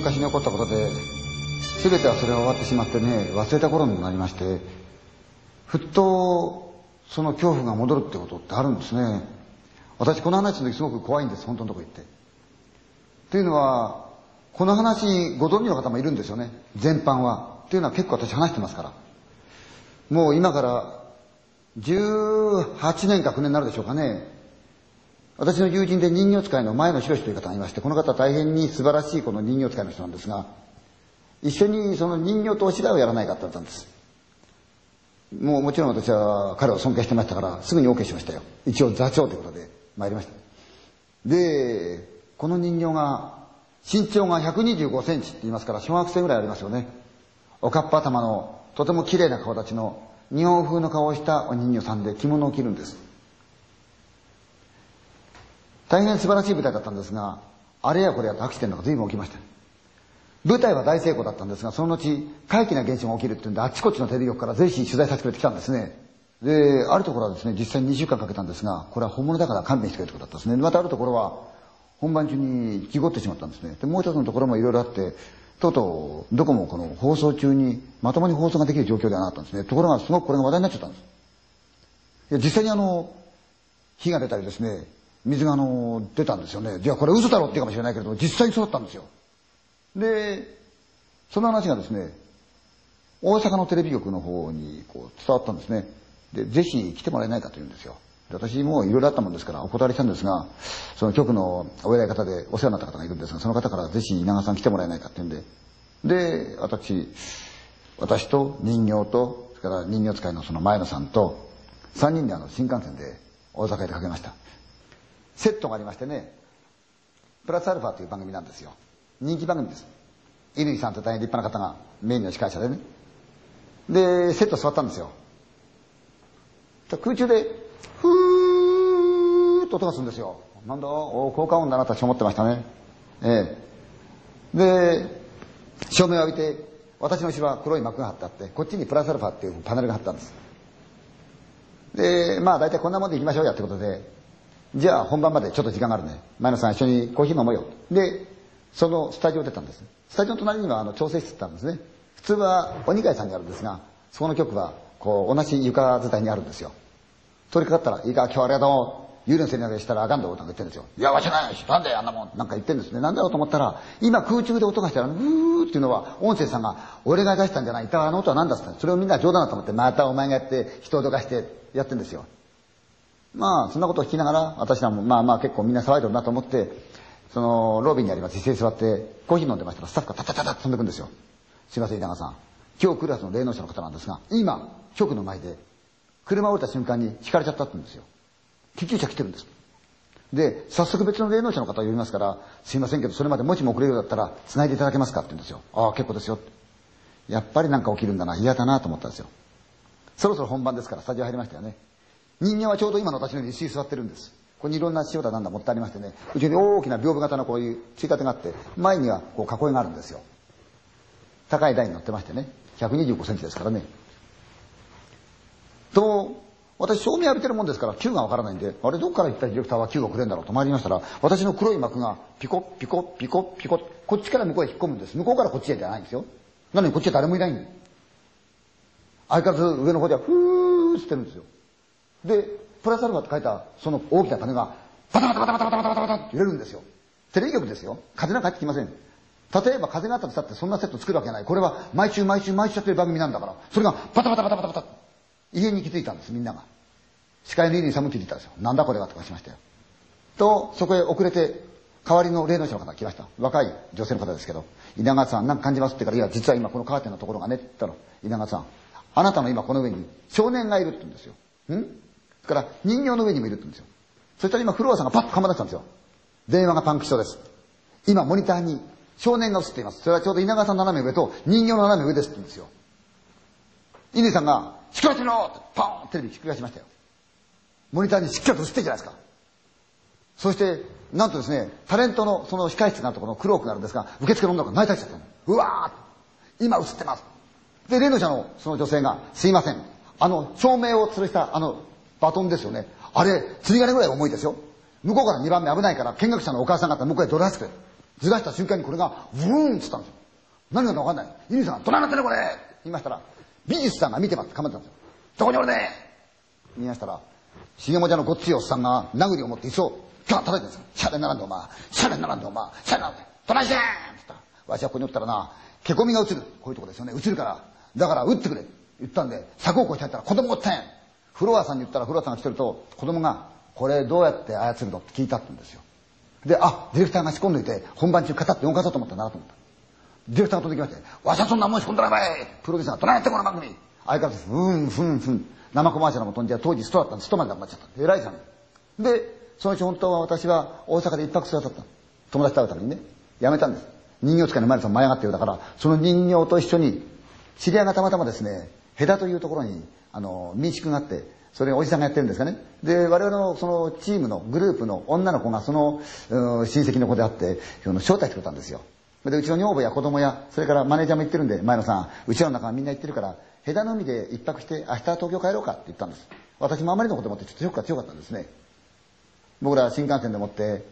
昔に起こったことで全てはそれが終わってしまってね忘れた頃になりましてふっとその恐怖が戻るってことってあるんですね。私この話の時すごく怖いんです本当のとこ行って。というのはこの話ご存知の方もいるんですよね全般は。っていうのは結構私話してますから。もう今から18年か9年になるでしょうかね。私の友人で人形使いの前野博という方がいましてこの方大変に素晴らしいこの人形使いの人なんですが一緒にその人形とお芝居をやらないかって言われたんです。もうもちろん私は彼を尊敬してましたからすぐに OK しましたよ。一応座長ということで参りました。でこの人形が身長が125センチって言いますから小学生ぐらいありますよね。おかっぱ頭のとても綺麗な顔立ちの日本風の顔をしたお人形さんで着物を着るんです。大変素晴らしい舞台だったんですがあれやこれやとアクシデントが随分起きました。舞台は大成功だったんですがその後怪奇な現象が起きるっていうんであっちこっちのテレビ局からぜひ取材させてくれてきたんですね。であるところはですね実際に2週間かけたんですがこれは本物だから勘弁してくれってことだったんですね。またあるところは本番中に事故ってしまったんですね。でもう一つのところもいろいろあってとうとうどこもこの放送中にまともに放送ができる状況ではなかったんですね。ところがすごくこれが話題になっちゃったんです。いや実際にあの火が出たりですね水があの出たんですよね。じゃあこれ嘘だろって言うかもしれないけれど実際にそうだったんですよ。でその話がですね大阪のテレビ局の方にこう伝わったんですね。でぜひ来てもらえないかと言うんですよ。で私もいろいろあったもんですからお断りしたんですがその局のお偉い方でお世話になった方がいるんですがその方からぜひ稲川さん来てもらえないかって言うんで。で私私と人形とそれから人形使いのその前野さんと3人であの新幹線で大阪へ出かけました。セットがありましてねプラスアルファという番組なんですよ。人気番組です。乾さんと大変立派な方がメインの司会者でね。でセット座ったんですよ。空中でふーっと音がするんですよ。なんだお効果音だなと私思ってましたね。ええ。で照明を浴びて私の後ろは黒い幕が張ってあってこっちにプラスアルファっていうパネルが貼ったんです。でまあ大体こんなもんでいきましょうやってことでじゃあ本番までちょっと時間があるね前野さん一緒にコーヒー飲もうよでそのスタジオ出たんですスタジオの隣にはあの調整室ってあるんですね普通は鬼会さんにあるんですがそこの局はこう同じ床伝いにあるんですよ取りかかったら「いいか今日はありがとう」有利のせり投げしたらあかんだろうなんか言ってるんですよ。いや、わしないし、なんだよ、あんなもん。なんか言ってるんですね。なんだろうと思ったら、今空中で音がしたら、うーっていうのは、音声さんが、俺が出したんじゃない。一体あの音は何だっつったそれをみんな冗談だと思って、またお前がやって、人をどかしてやってるんですよ。まあ、そんなことを聞きながら、私らも、まあまあ結構みんな騒いでるなと思って、その、ロビーにあります、椅子に座って、コーヒー飲んでましたら、スタッフがタタタタッと飛んでくんですよ。すいません、稲川さん。今日来るはずの霊能者の方なんですが、今、局の前で、車を降りた瞬間に引かれちゃったって言うんですよ。救急車来てるんです。で、早速別の霊能者の方を呼びますから、すいませんけど、それまでもしも遅れるようだったら、繋いでいただけますかって言うんですよ。ああ、結構ですよ。やっぱりなんか起きるんだな、嫌だなと思ったんですよ。そろそろ本番ですから、スタジオ入りましたよね。人間はちょうど今の私のように椅子に座ってるんです。ここにいろんな塩だなんだ持ってありましてね、うちに大きな屏風型のこういうついたてがあって、前にはこう囲いがあるんですよ。高い台に乗ってましてね、125センチですからね。と、私、照明浴びてるもんですから、球がわからないんで、あれ、どっから一体ディレクターは球をくれんだろうと参りましたら、私の黒い幕が、ピコピコピコピコ、こっちから向こうへ引っ込むんです。向こうからこっちへじゃないんですよ。なのにこっちは誰もいないんで相変わらず上の方では、ふーってってるんですよ。で、プラスアルファって書いた、その大きな種が、バタバタバタバタバタバタバタって揺れるんですよ。テレビ局ですよ。風なんか入ってきません。例えば風があったとしたってそんなセット作るわけない。これは毎週毎週毎週やってる番組なんだから。それがバタバタバタバタバタ。家に気づいたんです、みんなが。司会の家に寒って言ってたんですよ。なんだこれはとかしましたよ。と、そこへ遅れて、代わりの霊能者の方が来ました。若い女性の方ですけど、稲川さん、なんか感じますって言うから、いや、実は今このカーテンのところがね、って言ったら、稲川さん、あなたの今この上に少年がいるって言うんですよ。ん？から人形の上にもいるんですよ。そしたら今、フロアさんがパッとかま出したんですよ。電話がパンクしそうです。今、モニターに少年が映っています。それはちょうど稲川さん斜め上と人形の斜め上ですって言うんですよ。稲さんが、ひっくりしろってパーンテレビひっくり返しましたよ。モニターにしっかりと映ってるじゃないですか。そして、なんとですね、タレントのその控室があるところのクロークがあるんですが、受付の女が泣いたりしちゃったの。うわー今映ってます。で、霊能者のその女性が、すいません。あの、照明を吊るしたあの、バトンですよね。あれ、釣り鐘ぐらい重いですよ。向こうから2番目危ないから、見学者のお母さん方向こうへ取らせてくれ。ずらした瞬間にこれが、ブーンっつったんですよ。何がかわかんない。ユニさんが、どないなってるこれ言いましたら、美術さんが見てますって構ってたんですよ。どこにおるで言いましたら、重もじゃのごっついおっさんが、殴りを持って椅子を、ガン叩いてるんですよ。シャレにならんでお前、シャレにならんでお前、シャレにならんで、どないしてんって言ったら、わしはここにおったらな、けこみが映る。こういうとこですよね。映るから。だから、撃ってくれ。言ったんで、柵を越して入ったら子供おったん。フロアさんに言ったら、フロアさんが来てると、子供が、これどうやって操るの？って聞いたって言うんですよ。で、あ、ディレクターが仕込んどいて、本番中語って4かそうと思ったなと思った。ディレクターが飛んできまして、わしはそんなもん仕込んだらばいプロデューサーが、どないやってこの番組相変わらず、ふんふんふん。生コマーシャルも飛んじゃ当時ストだったんで、ストまで頑張っちゃった。偉いじゃん。で、そのうち本当は私は大阪で一泊するだった。友達と会うためにね。やめたんです。人形使いのマリさん舞い上がってるだから、その人形と一緒に、知り合いがたまたまですね、ヘダというところに、あの、民宿があって、それおじさんがやってるんですかね。で、我々のそのチームのグループの女の子がその、親戚の子であって、その招待してくれたんですよ。で、うちの女房や子供や、それからマネージャーも言ってるんで、前野さん、うちらの中はみんな言ってるから、ヘダの海で一泊して明日東京帰ろうかって言ったんです。私もあまりのこと思ってちょっと強く強かったんですね。僕ら新幹線でもって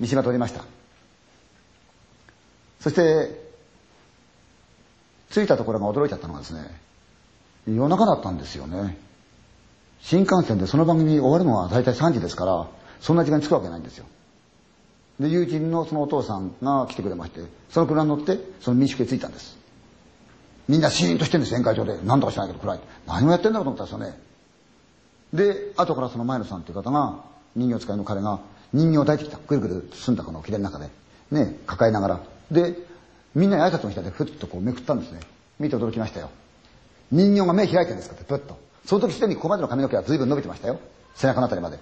三島通りました。そして、着いたところが驚いちゃったのがですね、夜中だったんですよね。新幹線でその番組終わるのは大体3時ですから、そんな時間に着くわけないんですよ。で、友人のそのお父さんが来てくれまして、その車に乗って、その民宿へ着いたんです。みんなシーンとしてるんです、宴会場で。何とかしないけど暗い。何をやってんだろうと思ったんですよね。で、後からその前野さんっていう方が、人形使いの彼が、人形を抱いてきた。ぐるぐる包んだこの切れの中で。ね、抱えながら。で、みんなに挨拶をしたで、ふっとこうめくったんですね。見て驚きましたよ。人形が目開いてるんですかって、ぷっと。その時すでにここまでの髪の毛は随分伸びてましたよ。背中のあたりまで。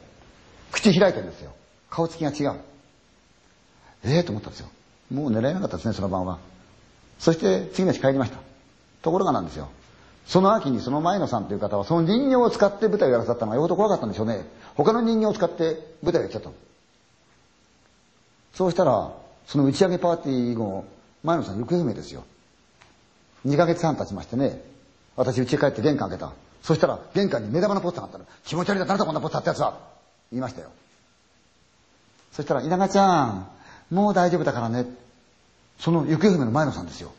口開いてるんですよ。顔つきが違う。ええー、と思ったんですよ。もう狙えなかったですね、その晩は。そして次の日帰りました。ところがなんですよ。その秋にその前野さんという方はその人形を使って舞台をやらさったのがよほど怖かったんでしょうね。他の人形を使って舞台をやっちゃった。そうしたら、その打ち上げパーティー後、前野さん行方不明ですよ。2ヶ月半経ちましてね、私家帰って玄関開けた。そしたら玄関に目玉のポスターがあったの。気持ち悪いだ、誰だこんなポスターってやつは言いましたよ。そしたら、稲賀ちゃん、もう大丈夫だからね。その行方不明の前野さんですよ。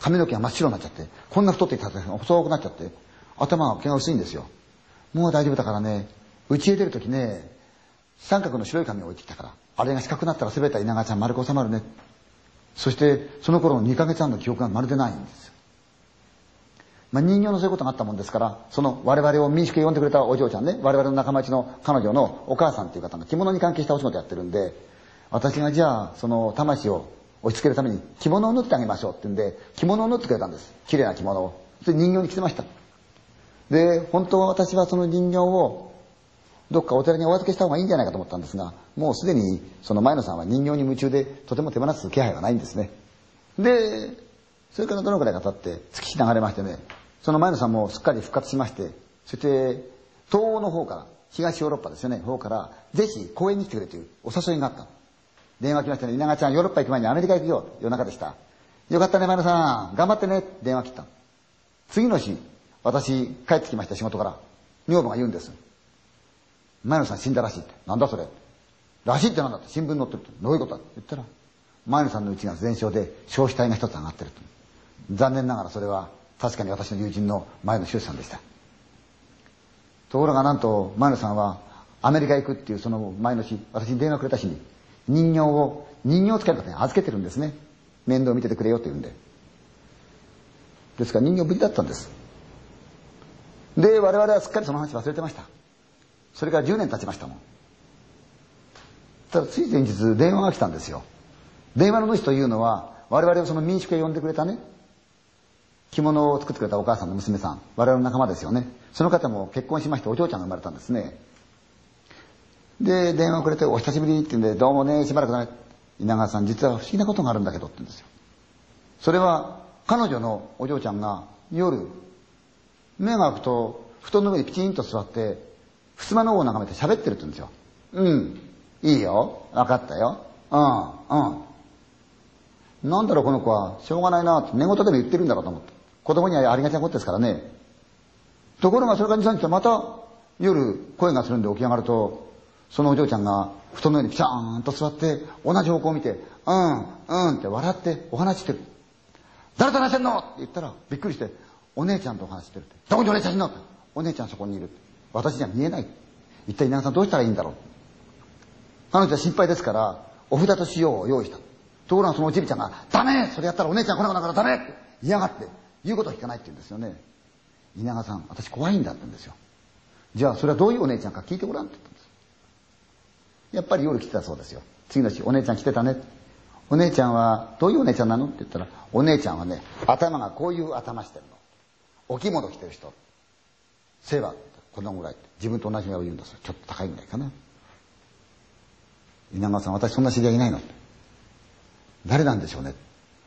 髪の毛が真っ白になっちゃって、こんな太っていたら細くなっちゃって、頭が毛が薄いんですよ。もう大丈夫だからね、家へ出るときね、三角の白い紙を置いてきたから、あれが四角くなったら全て稲川ちゃん丸く収まるね。そして、その頃の2ヶ月半の記憶がまるでないんです。まあ、人形のそういうことがあったもんですから、その我々を民宿へ呼んでくれたお嬢ちゃんね、我々の仲間内の彼女のお母さんっていう方が着物に関係したお仕事やってるんで、私がじゃあ、その魂を押し付けるために着物を縫ってあげましょうって言うんで、着物を縫ってくれたんです。綺麗な着物を。それ人形に着せました。で、本当は私はその人形をどっかお寺にお預けした方がいいんじゃないかと思ったんですが、もうすでにその前野さんは人形に夢中でとても手放す気配がないんですね。で、それからどのくらいか経って月日流れましてね、その前野さんもすっかり復活しまして、そして東欧の方から、東ヨーロッパですよね、方から、ぜひ公園に来てくれというお誘いがあった。電話来ましたね。稲川ちゃん、ヨーロッパ行く前にアメリカ行くよ。夜中でした。よかったね、前野さん。頑張ってね。電話切った。次の日、私、帰ってきました、仕事から。女房が言うんです。前野さん死んだらしいって。なんだそれ。らしいってなんだって。新聞載ってるって。どういうことだって言ったら、前野さんのうちが全焼で焼死体が一つ上がってると。残念ながらそれは、確かに私の友人の前野修さんでした。ところがなんと、前野さんは、アメリカ行くっていうその前の日、私に電話くれた日に、人形を、人形使いの方に預けてるんですね。面倒見ててくれよって言うんで。ですから人形無事だったんです。で、我々はすっかりその話忘れてました。それから10年経ちましたもん。ただ、つい先日電話が来たんですよ。電話の主というのは、我々をその民宿へ呼んでくれたね、着物を作ってくれたお母さんの娘さん、我々の仲間ですよね。その方も結婚しましてお嬢ちゃんが生まれたんですね。で、電話をくれて、お久しぶりって言うんで、どうもね、しばらくだね。稲川さん、実は不思議なことがあるんだけどって言うんですよ。それは、彼女のお嬢ちゃんが夜、目が開くと、布団の上にピチンと座って、襖の方を眺めて喋ってるって言うんですよ。うん。いいよ。分かったよ。うん。うん。なんだろう、この子は。しょうがないなって、寝言でも言ってるんだろうと思って。子供にはありがちなことですからね。ところが、それから2、3日また、夜、声がするんで起き上がると、そのお嬢ちゃんが布団の上にピシャーンと座って同じ方向を見て、うん、うんって笑ってお話してる。誰と話してんの？って言ったらびっくりして、お姉ちゃんとお話してるって。どこにお姉ちゃんいんの？ってお姉ちゃんそこにいる。私には見えない。一体稲川さんどうしたらいいんだろう。彼女は心配ですから、お札と塩を用意した。ところがそのおじびちゃんが、ダメそれやったらお姉ちゃん来なくなるからダメって嫌がって、言うことを聞かないって言うんですよね。稲川さん、私怖いんだって言うんですよ。じゃあそれはどういうお姉ちゃんか聞いてごらんって言ったんです。やっぱり夜来てたそうですよ。次の日、お姉ちゃん来てたね。お姉ちゃんは、どういうお姉ちゃんなのって言ったら、お姉ちゃんはね、頭がこういう頭してるの。お着物着てる人。背はこのぐらい。自分と同じぐらいを言うんですよ。ちょっと高いぐらいかな。稲川さん、私そんな知り合いいないの誰なんでしょうね。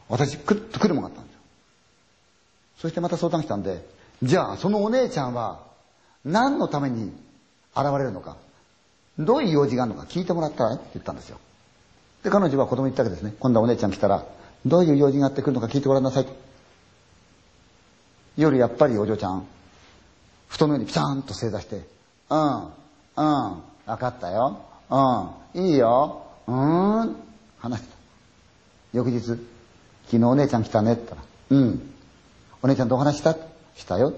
私、くっと来るもんがあったんです。そしてまた相談来たんで、じゃあ、そのお姉ちゃんは、何のために現れるのか、どういう用事があるのか聞いてもらったらって言ったんですよ。で、彼女は子供に言ったわけですね。今度はお姉ちゃん来たら、どういう用事があってくるのか聞いてごらんなさい。夜やっぱりお嬢ちゃん、布団の上にピシャーンと正座して、うん、うん、分かったよ。うん、いいよ。うーん、話してた。翌日、昨日お姉ちゃん来たねって言ったら、うん。お姉ちゃんとお話したしたよ。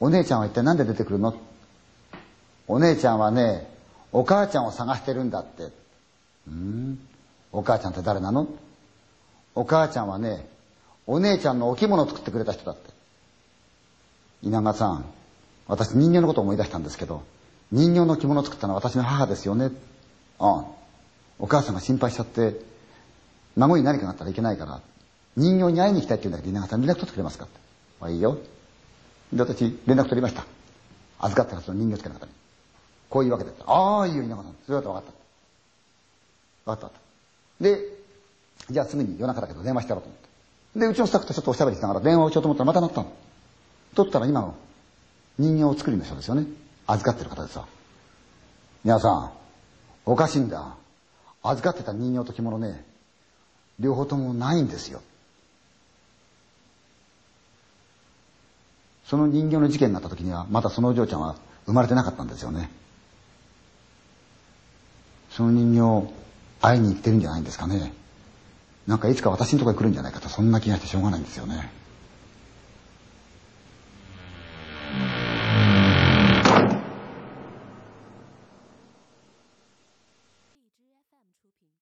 お姉ちゃんは一体何で出てくるの？お姉ちゃんはね、お母ちゃんを探してるんだって。うん？お母ちゃんって誰なの？お母ちゃんはね、お姉ちゃんのお着物を作ってくれた人だって。稲川さん、私人形のことを思い出したんですけど、人形の着物を作ったのは私の母ですよね。ああ。お母さんが心配しちゃって、孫に何かがあったらいけないから、人形に会いに行きたいって言うんだけど、稲川さん連絡取ってくれますかって。まあいいよ。で、私、連絡取りました。預かったはずの人形付けの方に。こういうわけで。ああ、いいよ、稲川さん。それだと分かった。分かった。で、じゃあすぐに夜中だけど電話してやろうと思って。で、うちのスタッフとちょっとおしゃべりしながら電話をしようと思ったらまた鳴ったの。取ったら今の人形を作りの人ですよね。預かってる方でさ。皆さん、おかしいんだ。預かってた人形と着物ね、両方ともないんですよ。その人形の事件になった時には、まだそのお嬢ちゃんは生まれてなかったんですよね。その人形、会いに行ってるんじゃないんですかね。なんかいつか私のところに来るんじゃないかと、そんな気がしてしょうがないんですよね。